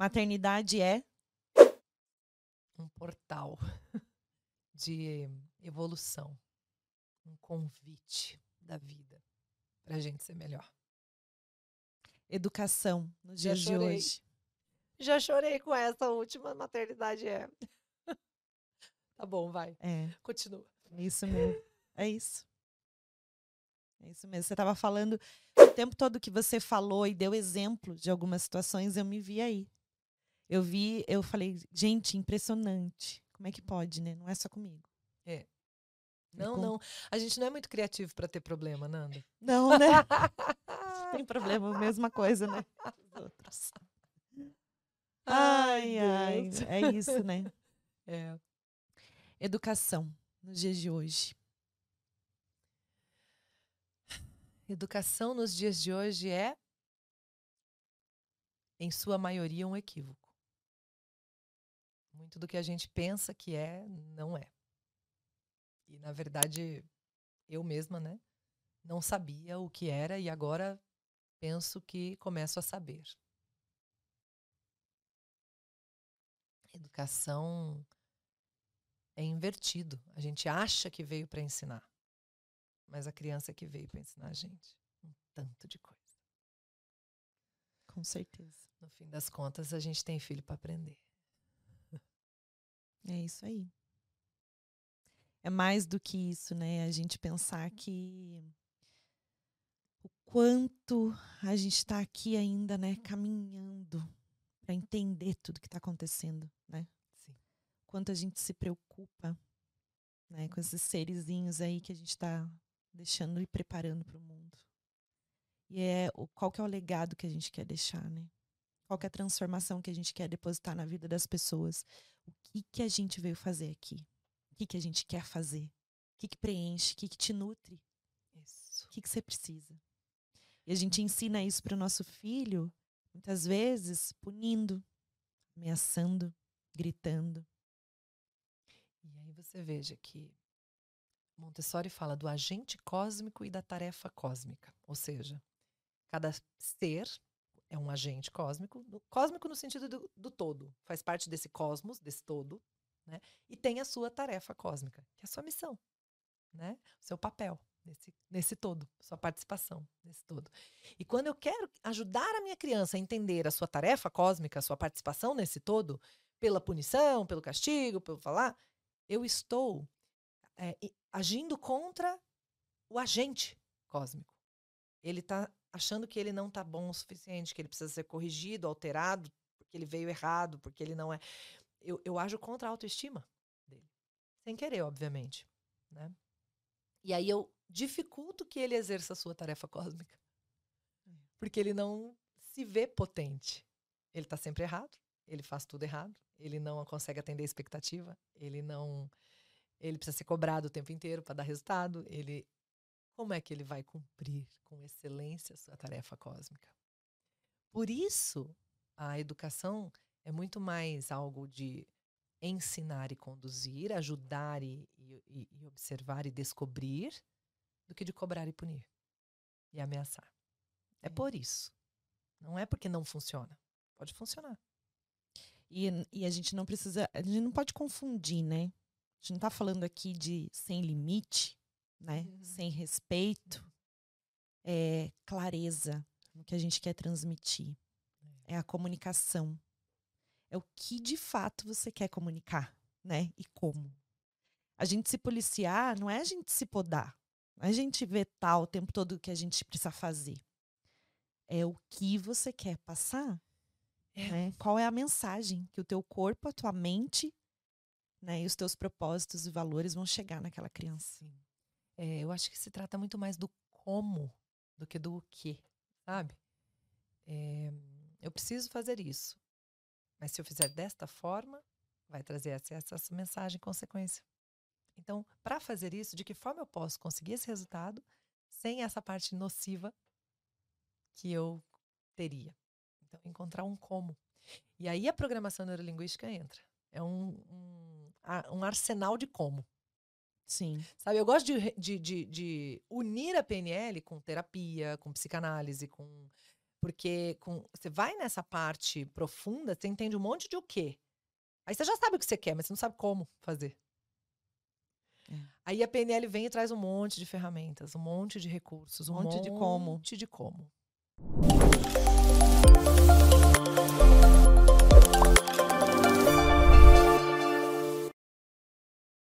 Maternidade é um portal de evolução, um convite da vida para a gente ser melhor. Educação nos dias de hoje. Já chorei com essa última maternidade é. tá bom, vai. É. Continua. É isso mesmo. É isso. É isso mesmo. Você estava falando o tempo todo que você falou e deu exemplo de algumas situações, eu me vi aí. Eu vi, eu falei, gente, impressionante. Como é que pode, né? Não é só comigo. É. Não, com... não. A gente não é muito criativo para ter problema, Nanda. Não, né? Tem problema, mesma coisa, né? Os outros. Ai, ai, ai, é isso, né? É. Educação nos dias de hoje. Educação nos dias de hoje é, em sua maioria, um equívoco. Muito do que a gente pensa que é, não é. E, na verdade, eu mesma, né, não sabia o que era e agora penso que começo a saber. Educação é invertido. A gente acha que veio para ensinar, mas a criança é que veio para ensinar a gente um tanto de coisa. Com certeza. No fim das contas, a gente tem filho para aprender. É isso aí. É mais do que isso, né? A gente pensar que o quanto a gente está aqui ainda, né, caminhando para entender tudo que está acontecendo, né? Sim. Quanto a gente se preocupa, né, com esses serizinhos aí que a gente está deixando e preparando para o mundo. E é o, qual que é o legado que a gente quer deixar, né? Qual é a transformação que a gente quer depositar na vida das pessoas? O que que a gente veio fazer aqui? O que que a gente quer fazer? O que que preenche? O que que te nutre? Isso. O que que você precisa? E a gente ensina isso para o nosso filho, muitas vezes punindo, ameaçando, gritando. E aí você veja que Montessori fala do agente cósmico e da tarefa cósmica, ou seja, cada ser é um agente cósmico, cósmico no sentido do, do, todo, faz parte desse cosmos, desse todo, né? E tem a sua tarefa cósmica, que é a sua missão, né? O seu papel nesse, nesse todo, sua participação nesse todo. E quando eu quero ajudar a minha criança a entender a sua tarefa cósmica, a sua participação nesse todo, pela punição, pelo castigo, pelo falar, eu estou é, agindo contra o agente cósmico. Ele está achando que ele não está bom o suficiente, que ele precisa ser corrigido, alterado, porque ele veio errado, porque ele não é. Eu, eu ajo contra a autoestima dele. Sem querer, obviamente. Né? E aí eu dificulto que ele exerça a sua tarefa cósmica. Porque ele não se vê potente. Ele está sempre errado, ele faz tudo errado, ele não consegue atender a expectativa, ele não. Ele precisa ser cobrado o tempo inteiro para dar resultado, ele como é que ele vai cumprir com excelência a sua tarefa cósmica? Por isso, a educação é muito mais algo de ensinar e conduzir, ajudar e, e, e observar e descobrir, do que de cobrar e punir e ameaçar. É, é por isso. Não é porque não funciona. Pode funcionar. E, e, a gente não precisa, a gente não pode confundir, né? A gente não está falando aqui de sem limite, né? Uhum. Sem respeito, é clareza no que a gente quer transmitir. É. é a comunicação. É o que de fato você quer comunicar, né? E como. A gente se policiar não é a gente se podar. Não é a gente vetar o tempo todo o que a gente precisa fazer. É o que você quer passar. É. Né? Qual é a mensagem que o teu corpo, a tua mente né, e os teus propósitos e valores vão chegar naquela criança. Sim. É, eu acho que se trata muito mais do como do que do que, sabe? É, eu preciso fazer isso. Mas se eu fizer desta forma, vai trazer essa, essa mensagem consequência. Então, para fazer isso, de que forma eu posso conseguir esse resultado sem essa parte nociva que eu teria? Então, encontrar um como. E aí a programação neurolinguística entra. É um, um, um arsenal de como. Sim. Sabe, eu gosto de, de, de, de, unir a PNL com terapia, com psicanálise, com Porque com, você vai nessa parte profunda, você entende um monte de o quê? Aí você já sabe o que você quer, mas você não sabe como fazer. É. Aí a PNL vem e traz um monte de ferramentas, um monte de recursos, um monte, monte de como. Um monte de como.